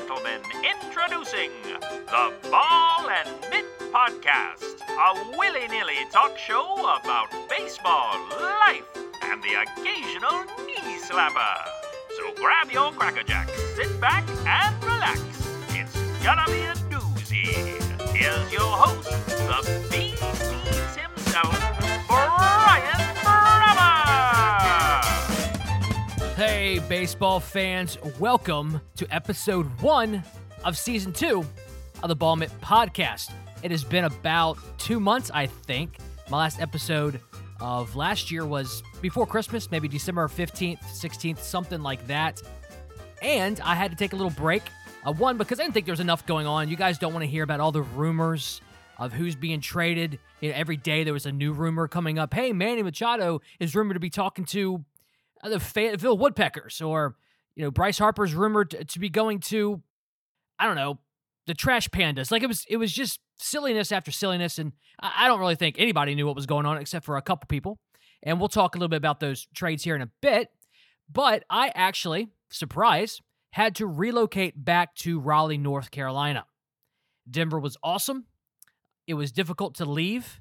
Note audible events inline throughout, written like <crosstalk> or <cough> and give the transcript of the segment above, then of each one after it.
gentlemen, introducing the Ball and Mitt Podcast, a willy nilly talk show about baseball, life, and the occasional knee slapper. So grab your Cracker Jack, sit back, and relax. It's gonna be a doozy. Here's your host, the Bees himself, baseball fans, welcome to episode one of season two of the Ball Mitt podcast. It has been about two months, I think. My last episode of last year was before Christmas, maybe December 15th, 16th, something like that. And I had to take a little break. Uh, one, because I didn't think there was enough going on. You guys don't want to hear about all the rumors of who's being traded. You know, every day there was a new rumor coming up. Hey, Manny Machado is rumored to be talking to the Fayetteville Woodpeckers, or you know, Bryce Harper's rumored to, be going to, I don't know, the Trash Pandas. Like it was, it was just silliness after silliness, and I, I don't really think anybody knew what was going on except for a couple people. And we'll talk a little bit about those trades here in a bit. But I actually, surprise, had to relocate back to Raleigh, North Carolina. Denver was awesome. It was difficult to leave.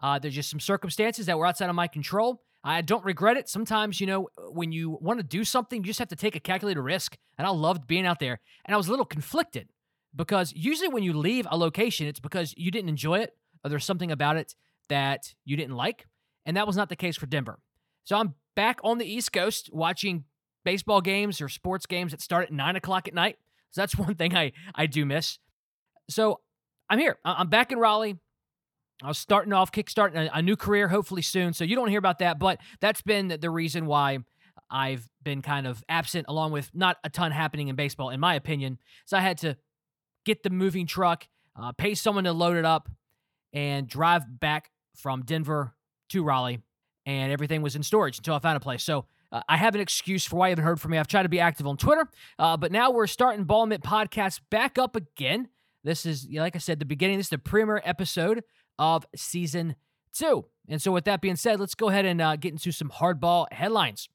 Uh, there's just some circumstances that were outside of my control. I don't regret it. Sometimes, you know, when you want to do something, you just have to take a calculated risk. And I loved being out there. And I was a little conflicted because usually when you leave a location, it's because you didn't enjoy it or there's something about it that you didn't like. And that was not the case for Denver. So I'm back on the East Coast watching baseball games or sports games that start at nine o'clock at night. So that's <laughs> one thing I, I do miss. So I'm here. I'm back in Raleigh. I was starting off, kickstarting a, a new career, hopefully soon. So you don't hear about that, but that's been the reason why I've been kind of absent, along with not a ton happening in baseball, in my opinion. So I had to get the moving truck, uh, pay someone to load it up, and drive back from Denver to Raleigh. And everything was in storage until I found a place. So uh, I have an excuse for why you haven't heard from me. I've tried to be active on Twitter, uh, but now we're starting Ball Mitt Podcast back up again. This is, like I said, the beginning. This is the premiere episode of season two. And so, with that being said, let's go ahead and uh, get into some hardball headlines.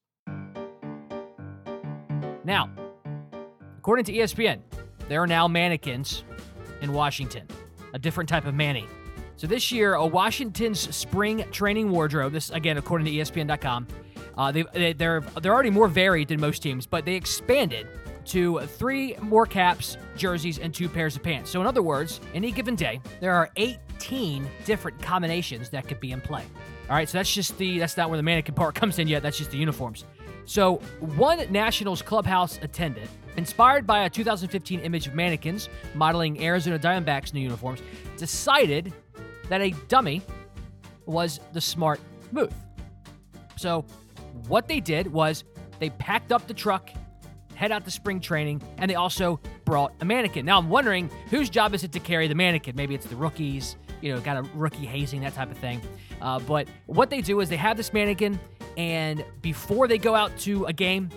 Now, according to ESPN, there are now mannequins in Washington, a different type of Manny. So this year, a Washington's spring training wardrobe. This again, according to ESPN.com, uh, they, they they're they're already more varied than most teams, but they expanded to three more caps, jerseys, and two pairs of pants. So in other words, any given day, there are 18 different combinations that could be in play. All right, so that's just the that's not where the mannequin part <laughs> comes in yet. That's just the uniforms. So one Nationals clubhouse attendant, inspired by a 2015 image of mannequins modeling Arizona Diamondbacks new uniforms, decided that a dummy was the smart move. So what they did was they packed up the truck, head out to spring training, and they also brought a mannequin. Now I'm wondering whose job is it to carry the mannequin? Maybe it's the rookies, you know, kind of rookie hazing, that type of thing. Uh, but what they do is they have this mannequin, and before they go out to a game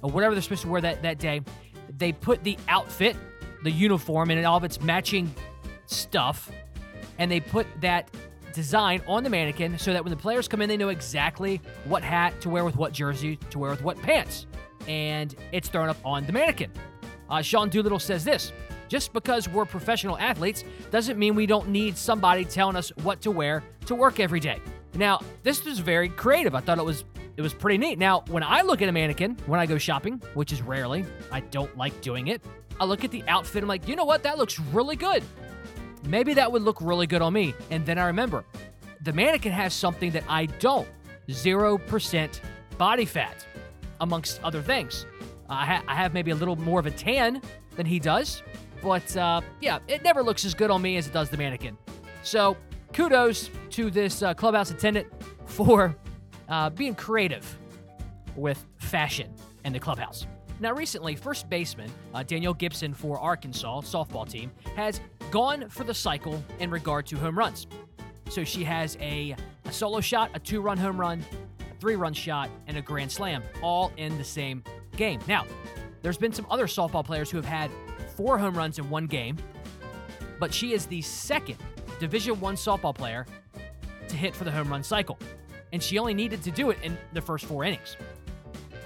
or whatever they're supposed to wear that, that day, they put the outfit, the uniform, and all of its matching stuff, and they put that design on the mannequin so that when the players come in, they know exactly what hat to wear with what jersey to wear with what pants. And it's thrown up on the mannequin. Uh, Sean Doolittle says this just because we're professional athletes doesn't mean we don't need somebody telling us what to wear to work every day. Now, this was very creative. I thought it was it was pretty neat. Now, when I look at a mannequin, when I go shopping, which is rarely, I don't like doing it. I look at the outfit, I'm like, you know what? That looks really good. Maybe that would look really good on me. And then I remember the mannequin has something that I don't 0% body fat, amongst other things. I, ha- I have maybe a little more of a tan than he does, but uh, yeah, it never looks as good on me as it does the mannequin. So kudos to this uh, clubhouse attendant for uh, being creative with fashion in the clubhouse. Now, recently, first baseman uh, Danielle Gibson for Arkansas softball team has gone for the cycle in regard to home runs. So she has a, a solo shot, a two run home run, a three run shot, and a grand slam, all in the same game. Now, there's been some other softball players who have had four home runs in one game, but she is the second Division One softball player to hit for the home run cycle, and she only needed to do it in the first four innings.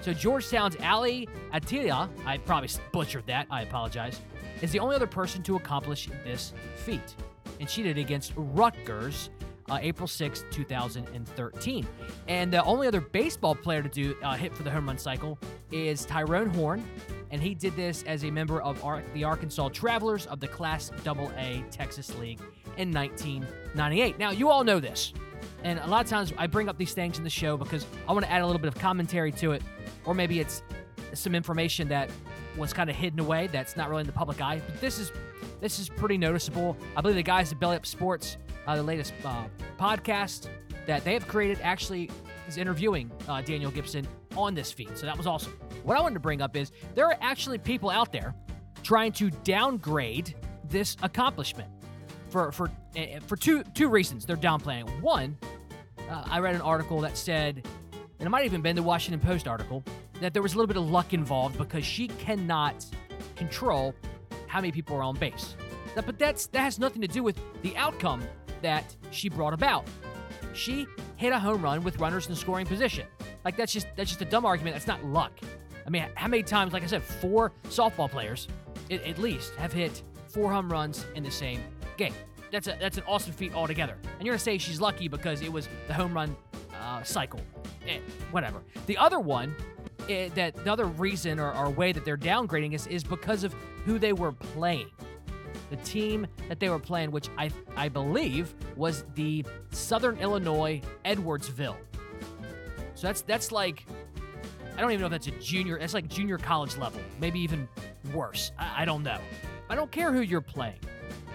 So Georgetown's Ali Atiyah, I probably butchered that, I apologize, is the only other person to accomplish this feat. And she did it against Rutgers uh, April 6, 2013. And the only other baseball player to do uh, hit for the home run cycle is Tyrone Horne, and he did this as a member of Ar- the Arkansas Travelers of the Class AA Texas League in 1998. Now, you all know this, and a lot of times I bring up these things in the show because I want to add a little bit of commentary to it, or maybe it's some information that was kind of hidden away that's not really in the public eye. But this is this is pretty noticeable. I believe the guys at Belly Up Sports, uh, the latest uh, podcast that they have created, actually is interviewing uh, Danielle Gibson on this feed. So that was awesome. What I wanted to bring up is there are actually people out there trying to downgrade this accomplishment for for eh, for two two reasons. They're downplaying. One, uh, I read an article that said, and it might have even been the Washington Post article, that there was a little bit of luck involved because she cannot control how many people are on base. But that's that has nothing to do with the outcome that she brought about. She hit a home run with runners in scoring position. Like that's just that's just a dumb argument. That's not luck. I mean, how many times, like I said, four softball players at, least have hit four home runs in the same game. That's a that's an awesome feat altogether. And you're gonna say she's lucky because it was the home run uh, cycle. Eh, whatever. The other one, eh, that the other reason or, or way that they're downgrading is is because of who they were playing the team that they were playing, which I I believe was the Southern Illinois Edwardsville. So that's that's like I don't even know if that's a junior. That's like junior college level, maybe even worse. I, I don't know. I don't care who you're playing.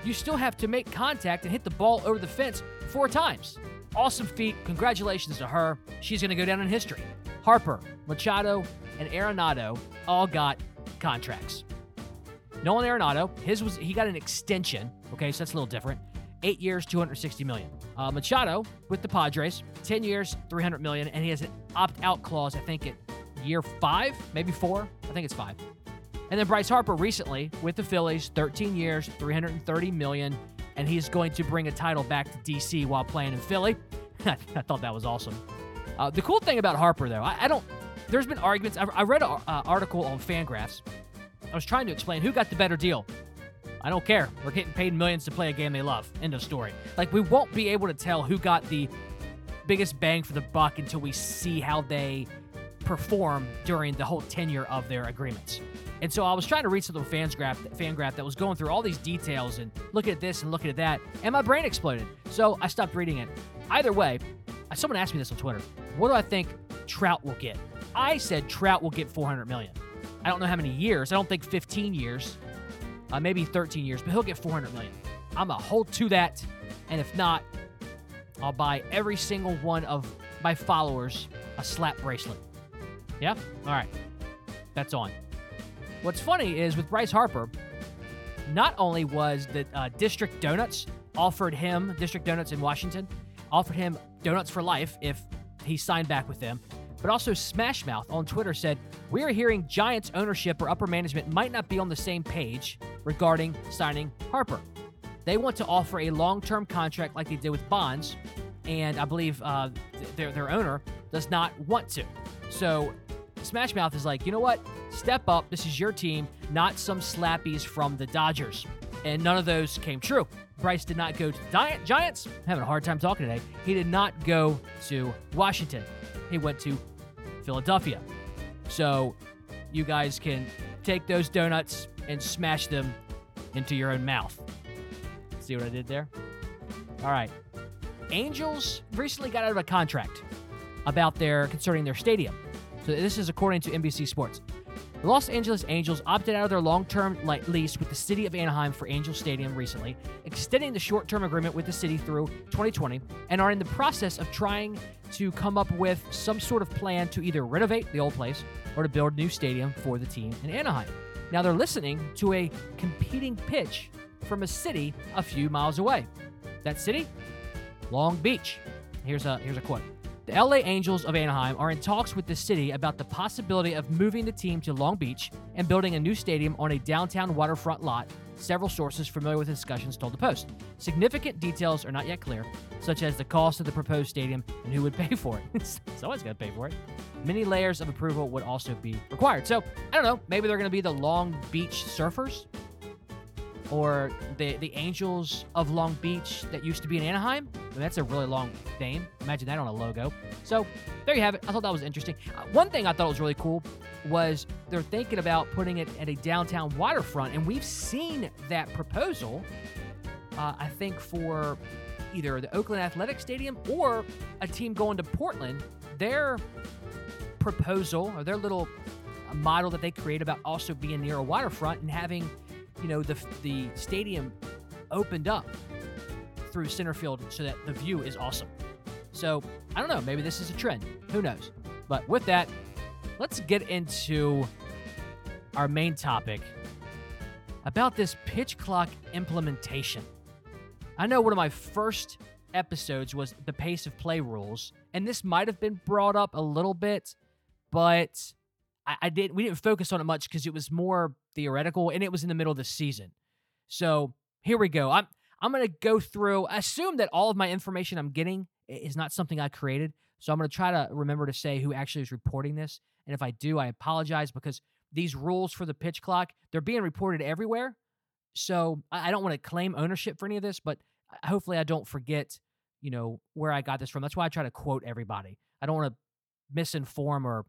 You still have to make contact and hit the ball over the fence four times. Awesome feat. Congratulations to her. She's going to go down in history. Harper, Machado, and Arenado all got contracts. Nolan Arenado, his was he got an extension. Okay, so that's a little different. Eight years, 260 million. Uh, Machado with the Padres, 10 years, 300 million, and he has an opt-out clause. I think at year five, maybe four. I think it's five. And then Bryce Harper recently with the Phillies, 13 years, 330 million, and he's going to bring a title back to DC while playing in Philly. <laughs> I thought that was awesome. Uh, the cool thing about Harper, though, I, I don't. There's been arguments. I, I read an uh, article on Fangraphs. I was trying to explain who got the better deal. I don't care. We're getting paid millions to play a game they love. End of story. Like we won't be able to tell who got the biggest bang for the buck until we see how they perform during the whole tenure of their agreements. And so I was trying to read some of the Fansgraph, Fangraph that was going through all these details and looking at this and looking at that, and my brain exploded. So I stopped reading it. Either way, someone asked me this on Twitter. What do I think Trout will get? I said Trout will get 400 million. I don't know how many years. I don't think 15 years, uh, maybe 13 years, but he'll get 400 million. I'm gonna hold to that, and if not, I'll buy every single one of my followers a slap bracelet. Yeah? All right. That's on. What's funny is with Bryce Harper, not only was the uh, District Donuts offered him, District Donuts in Washington, offered him donuts for life if he signed back with them, but also Smash Mouth on Twitter said, We are hearing Giants ownership or upper management might not be on the same page regarding signing Harper. They want to offer a long term contract like they did with Bonds, and I believe uh, th- their, their owner does not want to. So Smash Mouth is like, you know what? Step up. This is your team, not some slappies from the Dodgers. And none of those came true. Bryce did not go to the Giants. I'm having a hard time talking today. He did not go to Washington. He went to Philadelphia. So you guys can take those donuts and smash them into your own mouth. See what I did there? All right. Angels recently got out of a contract about their concerning their stadium. So this is according to NBC Sports. The Los Angeles Angels opted out of their long-term lease with the city of Anaheim for Angel Stadium recently, extending the short-term agreement with the city through 2020, and are in the process of trying to come up with some sort of plan to either renovate the old place or to build a new stadium for the team in Anaheim. Now they're listening to a competing pitch from a city a few miles away. That city? Long Beach. Here's a here's a quote. The LA Angels of Anaheim are in talks with the city about the possibility of moving the team to Long Beach and building a new stadium on a downtown waterfront lot, several sources familiar with discussions told the Post. Significant details are not yet clear, such as the cost of the proposed stadium and who would pay <laughs> for it. Someone's going to pay for it. Many layers of approval would also be required. So, I don't know, maybe they're going to be the Long Beach Surfers? Or the the Angels of Long Beach that used to be in Anaheim. I mean, that's a really long name. Imagine that on a logo. So there you have it. I thought that was interesting. Uh, one thing I thought was really cool was they're thinking about putting it at a downtown waterfront, and we've seen that proposal. Uh, I think for either the Oakland Athletic Stadium or a team going to Portland, their proposal or their little model that they create about also being near a waterfront and having you know, the the stadium opened up through center field so that the view is awesome. So I don't know, maybe this is a trend. Who knows? But with that, let's get into our main topic about this pitch clock implementation. I know one of my first episodes was the pace of play rules, and this might have been brought up a little bit, but I, I did we didn't focus on it much because it was more theoretical and it was in the middle of the season. So here we go. I'm I'm gonna go through. Assume that all of my information I'm getting is not something I created. So I'm gonna try to remember to say who actually is reporting this. And if I do, I apologize because these rules for the pitch clock they're being reported everywhere. So I don't want to claim ownership for any of this, but hopefully I don't forget, you know, where I got this from. That's why I try to quote everybody. I don't want to misinform or,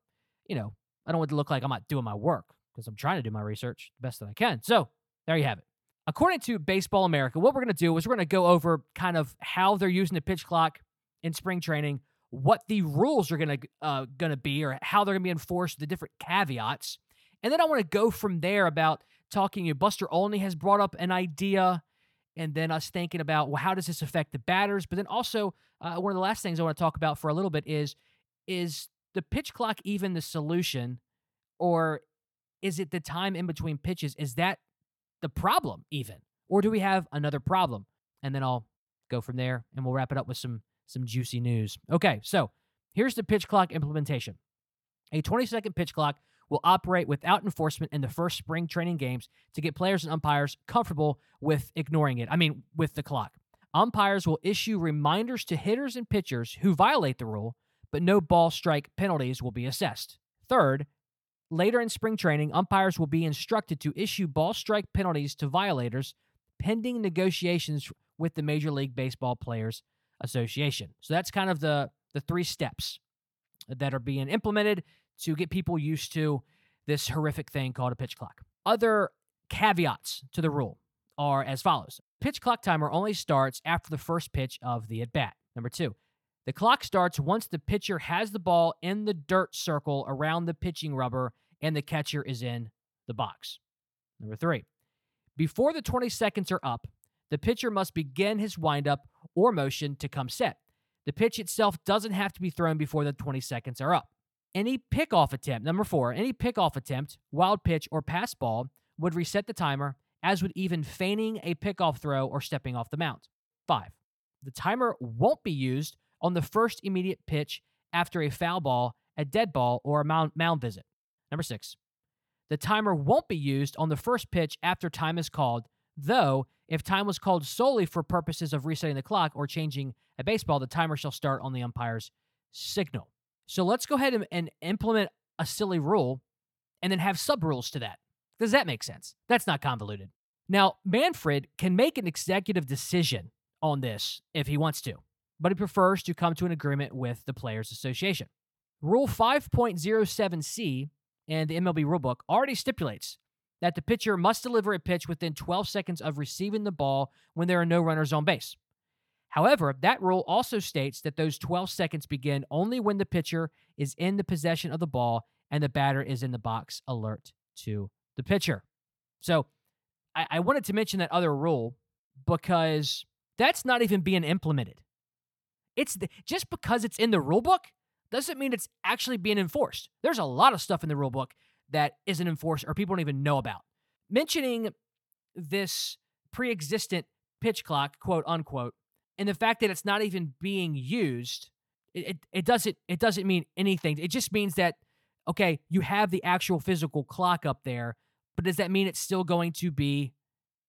you know, I don't want to look like I'm not doing my work because I'm trying to do my research the best that I can. So there you have it. According to Baseball America, what we're going to do is we're going to go over kind of how they're using the pitch clock in spring training, what the rules are going to uh, going to be, or how they're going to be enforced, the different caveats, and then I want to go from there about talking. You Buster Olney has brought up an idea, and then us thinking about well, how does this affect the batters? But then also uh, one of the last things I want to talk about for a little bit is is the pitch clock even the solution, or is it the time in between pitches? Is that the problem even, or do we have another problem? And then I'll go from there, and we'll wrap it up with some some juicy news. Okay, so here's the pitch clock implementation. A 20 second pitch clock will operate without enforcement in the first spring training games to get players and umpires comfortable with ignoring it. I mean, with the clock. Umpires will issue reminders to hitters and pitchers who violate the rule but no ball strike penalties will be assessed. Third, later in spring training, umpires will be instructed to issue ball strike penalties to violators pending negotiations with the Major League Baseball Players Association. So that's kind of the the three steps that are being implemented to get people used to this horrific thing called a pitch clock. Other caveats to the rule are as follows. Pitch clock timer only starts after the first pitch of the at bat. Number 2, the clock starts once the pitcher has the ball in the dirt circle around the pitching rubber and the catcher is in the box. Number three, before the 20 seconds are up, the pitcher must begin his windup or motion to come set. The pitch itself doesn't have to be thrown before the 20 seconds are up. Any pickoff attempt, number four, any pickoff attempt, wild pitch, or pass ball would reset the timer, as would even feigning a pickoff throw or stepping off the mound. Five, the timer won't be used on the first immediate pitch after a foul ball, a dead ball, or a mound, mound visit. Number six, the timer won't be used on the first pitch after time is called, though, if time was called solely for purposes of resetting the clock or changing a baseball, the timer shall start on the umpire's signal. So let's go ahead and, and implement a silly rule and then have sub rules to that. Does that make sense? That's not convoluted. Now, Manfred can make an executive decision on this if he wants to but he prefers to come to an agreement with the Players Association. Rule 5.07c in the MLB rulebook already stipulates that the pitcher must deliver a pitch within 12 seconds of receiving the ball when there are no runners on base. However, that rule also states that those 12 seconds begin only when the pitcher is in the possession of the ball and the batter is in the box alert to the pitcher. So I, I wanted to mention that other rule because that's not even being implemented. It's the, just because it's in the rule book doesn't mean it's actually being enforced. There's a lot of stuff in the rule book that isn't enforced or people don't even know about. Mentioning this pre-existent pitch clock, quote unquote, and the fact that it's not even being used It, it, it doesn't it doesn't mean anything. It just means that okay, you have the actual physical clock up there, but does that mean it's still going to be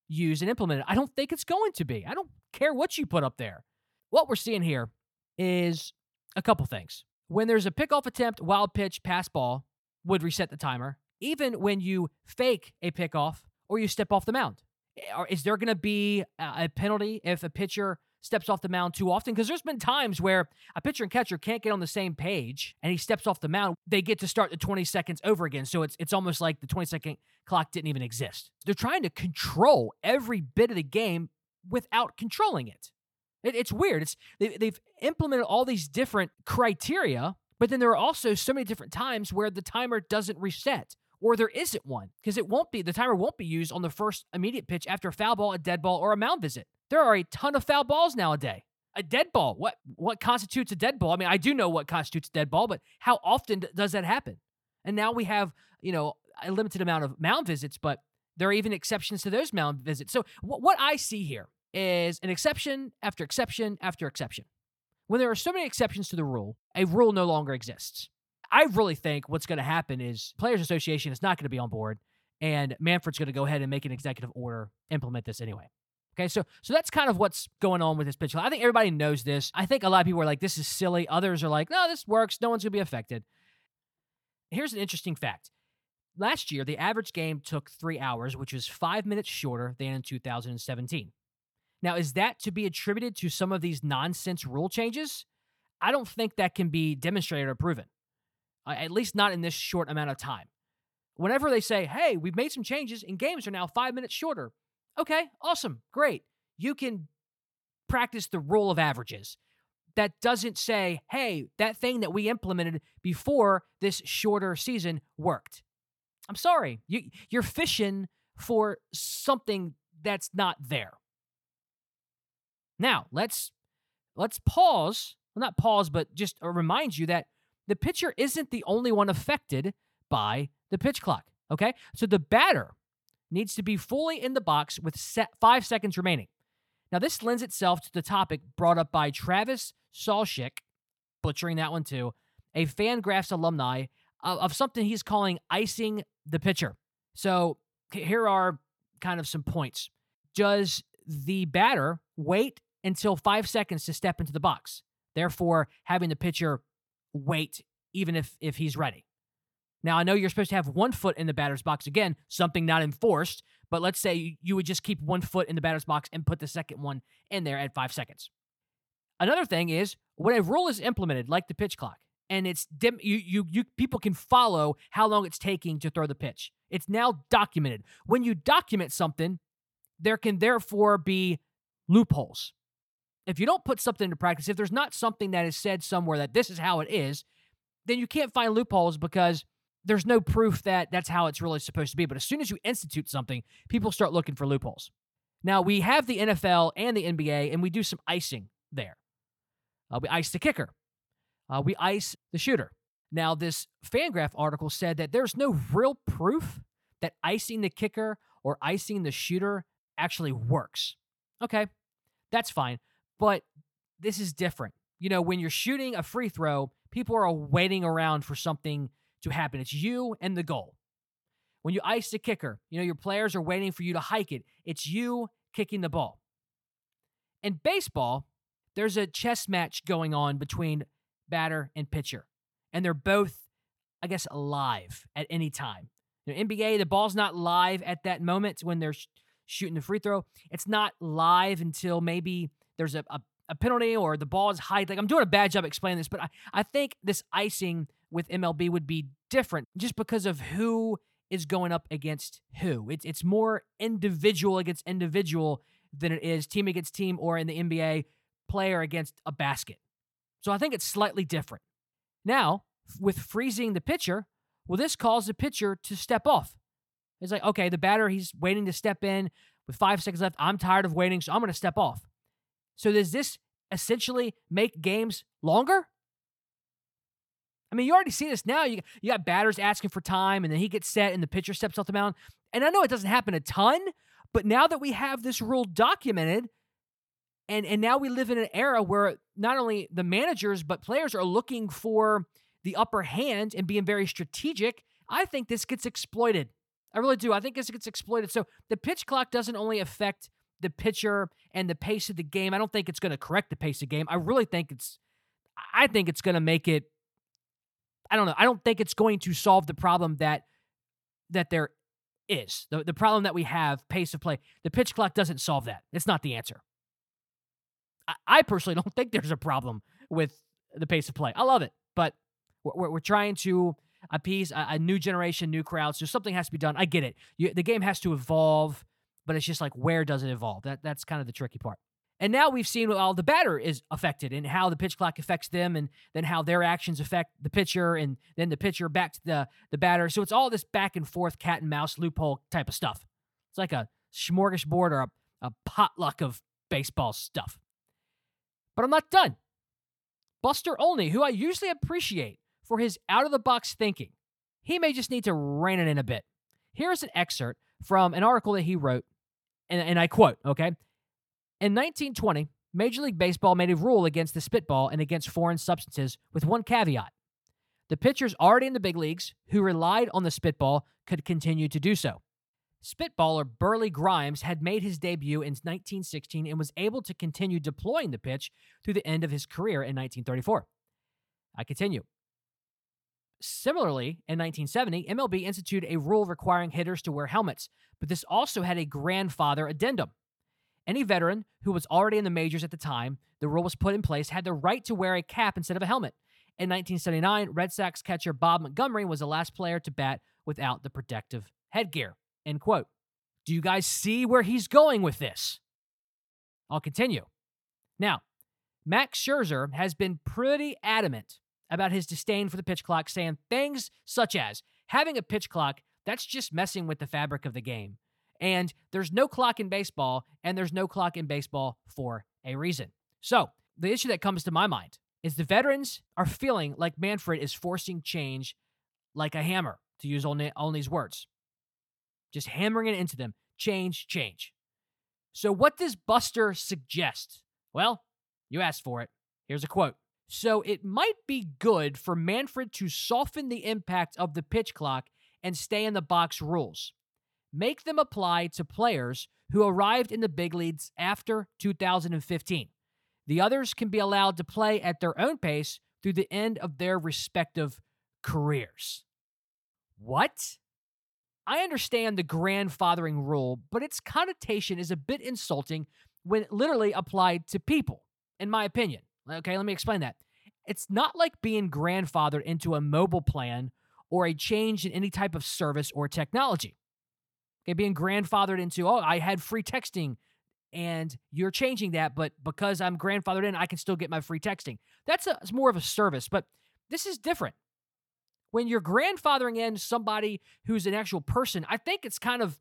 used and implemented? I don't think it's going to be. I don't care what you put up there. What we're seeing here is a couple things. When there's a pickoff attempt, wild pitch, pass ball would reset the timer. Even when you fake a pickoff or you step off the mound, eh, is there going to be a penalty if a pitcher steps off the mound too often? Because there's been times where a pitcher and catcher can't get on the same page and he steps off the mound. They get to start the 20 seconds over again. So it's it's almost like the 20 second clock didn't even exist. They're trying to control every bit of the game without controlling it. It it's weird. It's they, they've implemented all these different criteria, but then there are also so many different times where the timer doesn't reset or there isn't one because it won't be the timer won't be used on the first immediate pitch after a foul ball, a dead ball, or a mound visit. There are a ton of foul balls nowadays. A dead ball. What what constitutes a dead ball? I mean, I do know what constitutes a dead ball, but how often does that happen? And now we have, you know, a limited amount of mound visits, but there are even exceptions to those mound visits. So what, what I see here is an exception after exception after exception. When there are so many exceptions to the rule, a rule no longer exists. I really think what's going to happen is Players Association is not going to be on board, and Manfred's going to go ahead and make an executive order implement this anyway. Okay, so so that's kind of what's going on with this pitch. I think everybody knows this. I think a lot of people are like, "This is silly." Others are like, "No, this works. No one's going to be affected." Here's an interesting fact. Last year, the average game took three hours, which was five minutes shorter than in 2017. Now, is that to be attributed to some of these nonsense rule changes? I don't think that can be demonstrated or proven, uh, at least not in this short amount of time. Whenever they say, hey, we've made some changes and games are now five minutes shorter, okay, awesome, great. You can practice the rule of averages. That doesn't say, hey, that thing that we implemented before this shorter season worked. I'm sorry, you, you're fishing for something that's not there. Now, let's let's pause. Well, not pause, but just uh, remind you that the pitcher isn't the only one affected by the pitch clock. Okay? So the batter needs to be fully in the box with five seconds remaining. Now, this lends itself to the topic brought up by Travis Salchik, butchering that one too, a Fangraphs alumni of something he's calling icing the pitcher. So here are kind of some points. Does the batter wait until five seconds to step into the box, therefore having the pitcher wait even if if he's ready. Now I know you're supposed to have one foot in the batter's box again, something not enforced, but let's say you would just keep one foot in the batter's box and put the second one in there at five seconds. Another thing is when a rule is implemented, like the pitch clock, and it's dim, you you you people can follow how long it's taking to throw the pitch. It's now documented. When you document something, there can therefore be loopholes. If you don't put something into practice, if there's not something that is said somewhere that this is how it is, then you can't find loopholes because there's no proof that that's how it's really supposed to be. But as soon as you institute something, people start looking for loopholes. Now, we have the NFL and the NBA, and we do some icing there. Uh, we ice the kicker, uh, we ice the shooter. Now, this Fangraph article said that there's no real proof that icing the kicker or icing the shooter actually works. Okay, that's fine. But this is different. You know, when you're shooting a free throw, people are waiting around for something to happen. It's you and the goal. When you ice the kicker, you know, your players are waiting for you to hike it. It's you kicking the ball. In baseball, there's a chess match going on between batter and pitcher, and they're both, I guess, alive at any time. Know, NBA, the ball's not live at that moment when they're sh- shooting the free throw. It's not live until maybe there's a, a, a penalty or the ball is high. Like I'm doing a bad job explaining this, but I, I think this icing with MLB would be different just because of who is going up against who. It's it's more individual against individual than it is team against team or in the NBA player against a basket. So I think it's slightly different. Now, with freezing the pitcher, well, this calls the pitcher to step off. It's like, okay, the batter, he's waiting to step in with five seconds left. I'm tired of waiting, so I'm going to step off. So does this essentially make games longer? I mean, you already see this now. You, you got batters asking for time, and then he gets set, and the pitcher steps off the mound. And I know it doesn't happen a ton, but now that we have this rule documented, And and now we live in an era where not only the managers but players are looking for the upper hand and being very strategic. I think this gets exploited. I really do. I think this gets exploited. So the pitch clock doesn't only affect the pitcher and the pace of the game. I don't think it's going to correct the pace of the game. I really think it's I think it's going to make it I don't know. I don't think it's going to solve the problem that that there is. The the problem that we have, pace of play. The pitch clock doesn't solve that. It's not the answer. I, I personally <laughs> don't think there's a problem with the pace of play. I love it, but we're, we're trying to appease a, new generation, new crowds. So something has to be done. I get it. You, the game has to evolve, but it's just like where does it evolve? That that's kind of the tricky part. And now we've seen how the batter is affected and how the pitch clock affects them and then how their actions affect the pitcher and then the pitcher back to the, the batter. So it's all this back and forth cat and mouse loophole type of stuff. It's like a smorgasbord or a, a potluck of baseball stuff. But I'm not done. Buster Olney, who I usually appreciate for his out of the box thinking, he may just need to rein it in a bit. Here's an excerpt from an article that he wrote, and, and I quote, okay? In 1920, Major League Baseball made a rule against the spitball and against foreign substances with one caveat. The pitchers already in the big leagues who relied on the spitball could continue to do so. Spitballer Burleigh Grimes had made his debut in 1916 and was able to continue deploying the pitch through the end of his career in 1934. I continue. Similarly, in 1970, MLB instituted a rule requiring hitters to wear helmets, but this also had a grandfather addendum. Any veteran who was already in the majors at the time the rule was put in place had the right to wear a cap instead of a helmet. In 1979, Red Sox catcher Bob Montgomery was the last player to bat without the protective headgear. End quote. Do you guys see where he's going with this? I'll continue. Now, Max Scherzer has been pretty adamant about his disdain for the pitch clock, saying things such as having a pitch clock, that's just messing with the fabric of the game. And there's no clock in baseball, and there's no clock in baseball for a reason. So, the issue that comes to my mind is the veterans are feeling like Manfred is forcing change like a hammer, to use Olney's words. Just hammering it into them. Change, change. So, what does Buster suggest? Well, you asked for it. Here's a quote. So, it might be good for Manfred to soften the impact of the pitch clock and stay in the box rules make them apply to players who arrived in the big leagues after 2015. The others can be allowed to play at their own pace through the end of their respective careers. What? I understand the grandfathering rule, but its connotation is a bit insulting when literally applied to people, in my opinion. Okay, let me explain that. It's not like being grandfathered into a mobile plan or a change in any type of service or technology. Okay, being grandfathered into, oh, I had free texting and you're changing that, but because I'm grandfathered in, I can still get my free texting. That's a, it's more of a service, but this is different. When you're grandfathering in somebody who's an actual person, I think it's kind of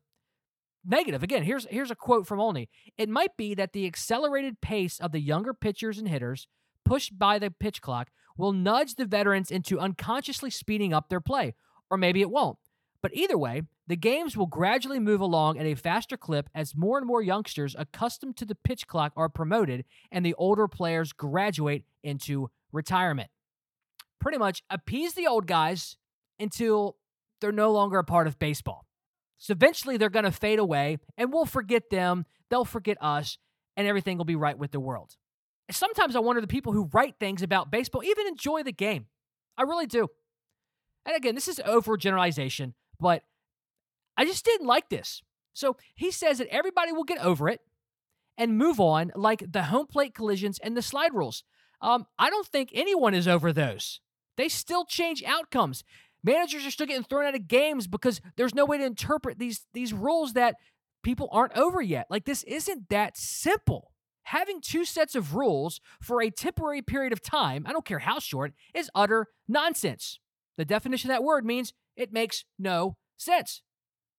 negative. Again, here's here's a quote from Olney. It might be that the accelerated pace of the younger pitchers and hitters, pushed by the pitch clock, will nudge the veterans into unconsciously speeding up their play, or maybe it won't. But either way, the games will gradually move along at a faster clip as more and more youngsters accustomed to the pitch clock are promoted and the older players graduate into retirement. Pretty much appease the old guys until they're no longer a part of baseball. So eventually they're going to fade away and we'll forget them, they'll forget us, and everything will be right with the world. Sometimes I wonder the people who write things about baseball even enjoy the game. I really do. And again, this is overgeneralization, but I just didn't like this. So he says that everybody will get over it and move on, like the home plate collisions and the slide rules. Um, I don't think anyone is over those. They still change outcomes. Managers are still getting thrown out of games because there's no way to interpret these these rules that people aren't over yet. Like this isn't that simple. Having two sets of rules for a temporary period of time, I don't care how short, is utter nonsense. The definition of that word means it makes no sense.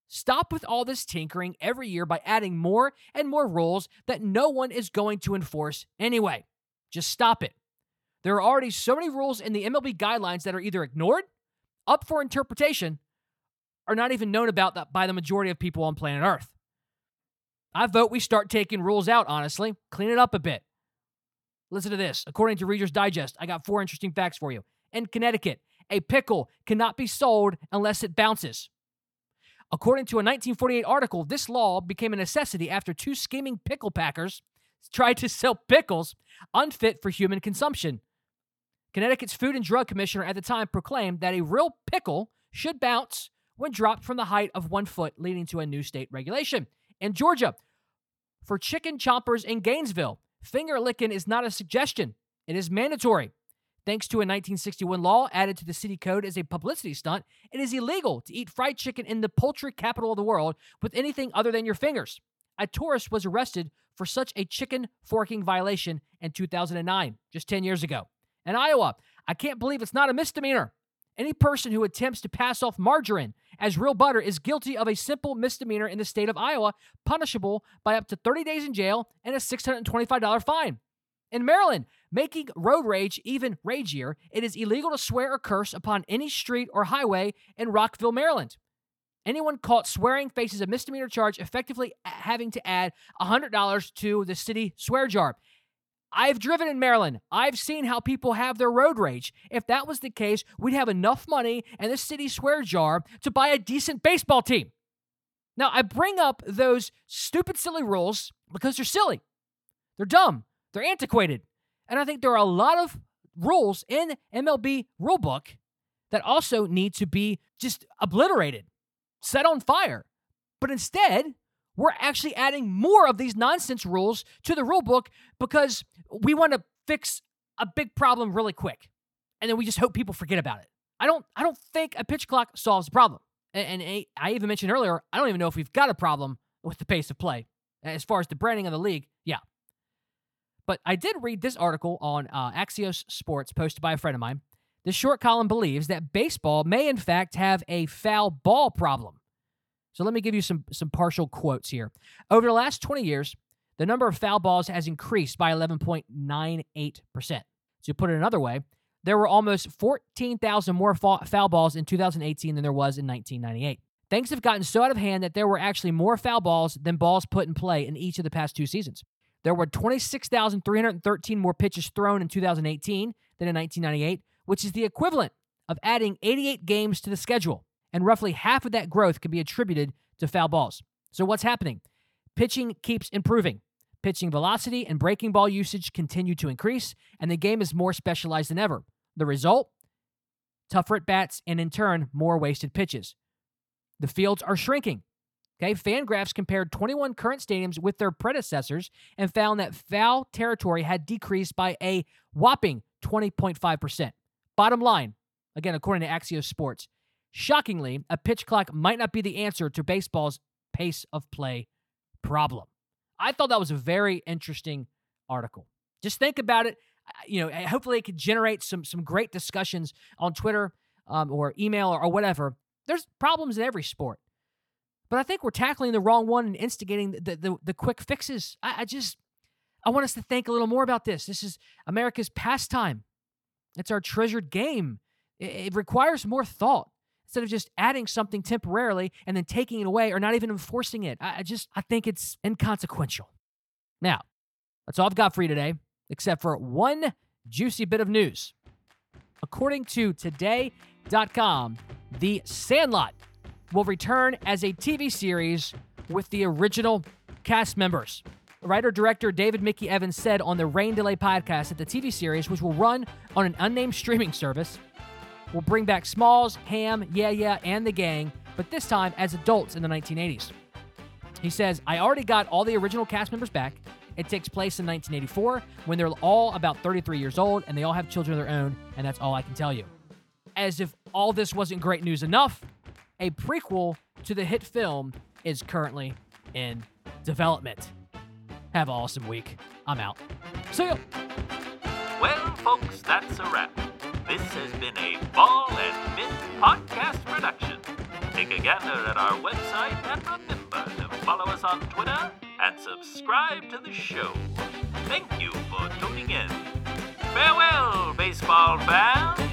Stop with all this tinkering every year by adding more and more rules that no one is going to enforce anyway. Just stop it. There are already so many rules in the MLB guidelines that are either ignored, up for interpretation, or not even known about by the majority of people on planet Earth. I vote we start taking rules out, honestly. Clean it up a bit. Listen to this. According to Reader's Digest, I got four interesting facts for you. In Connecticut, a pickle cannot be sold unless it bounces. According to a 1948 article, this law became a necessity after two scheming pickle packers tried to sell pickles unfit for human consumption. Connecticut's Food and Drug Commissioner at the time proclaimed that a real pickle should bounce when dropped from the height of one foot, leading to a new state regulation. In Georgia, for chicken chompers in Gainesville, finger licking is not a suggestion, it is mandatory. Thanks to a 1961 law added to the city code as a publicity stunt, it is illegal to eat fried chicken in the poultry capital of the world with anything other than your fingers. A tourist was arrested for such a chicken forking violation in 2009, just 10 years ago. In Iowa, I can't believe it's not a misdemeanor. Any person who attempts to pass off margarine as real butter is guilty of a simple misdemeanor in the state of Iowa, punishable by up to 30 days in jail and a $625 fine. In Maryland, making road rage even ragier, it is illegal to swear or curse upon any street or highway in Rockville, Maryland. Anyone caught swearing faces a misdemeanor charge, effectively having to add $100 to the city swear jar. I've driven in Maryland. I've seen how people have their road rage. If that was the case, we'd have enough money and the city swear jar to buy a decent baseball team. Now, I bring up those stupid, silly rules because they're silly. They're dumb. They're antiquated. And I think there are a lot of rules in MLB rulebook that also need to be just obliterated, set on fire. But instead, we're actually adding more of these nonsense rules to the rulebook because we want to fix a big problem really quick. And then we just hope people forget about it. I don't I don't think a pitch clock solves the problem. And, and I even mentioned earlier, I don't even know if we've got a problem with the pace of play. As far as the branding of the league, yeah, but I did read this article on uh, Axios Sports posted by a friend of mine. This short column believes that baseball may, in fact, have a foul ball problem. So let me give you some, some partial quotes here. Over the last 20 years, the number of foul balls has increased by 11.98%. To put it another way, there were almost 14,000 more foul balls in 2018 than there was in 1998. Things have gotten so out of hand that there were actually more foul balls than balls put in play in each of the past two seasons. There were 26,313 more pitches thrown in 2018 than in 1998, which is the equivalent of adding 88 games to the schedule. And roughly half of that growth can be attributed to foul balls. So, what's happening? Pitching keeps improving. Pitching velocity and breaking ball usage continue to increase, and the game is more specialized than ever. The result? Tougher at bats, and in turn, more wasted pitches. The fields are shrinking. Okay, Fangraphs compared 21 current stadiums with their predecessors and found that foul territory had decreased by a whopping 20.5%. Bottom line, again, according to Axios Sports, shockingly, a pitch clock might not be the answer to baseball's pace of play problem. I thought that was a very interesting article. Just think about it. You know, hopefully it could generate some some great discussions on Twitter um, or email or, or whatever. There's problems in every sport. But I think we're tackling the wrong one and instigating the, the, the quick fixes. I, I just, I want us to think a little more about this. This is America's pastime. It's our treasured game. It, it requires more thought instead of just adding something temporarily and then taking it away or not even enforcing it. I, I just, I think it's inconsequential. Now, that's all I've got for you today, except for one juicy bit of news. According to today.com, The Sandlot will return as a TV series with the original cast members. Writer director David Mickey Evans said on the Rain Delay podcast that the TV series, which will run on an unnamed streaming service, will bring back Smalls, Ham, Yeah Yeah, and the gang, but this time as adults in the 1980s. He says, I already got all the original cast members back. It takes place in 1984 when they're all about 33 years old and they all have children of their own, and that's all I can tell you. As if all this wasn't great news enough, a prequel to the hit film is currently in development. Have an awesome week. I'm out. See ya. Well, folks, that's a wrap. This has been a Ball and Mitt podcast production. Take a gander at our website and remember to follow us on Twitter and subscribe to the show. Thank you for tuning in. Farewell, baseball fans.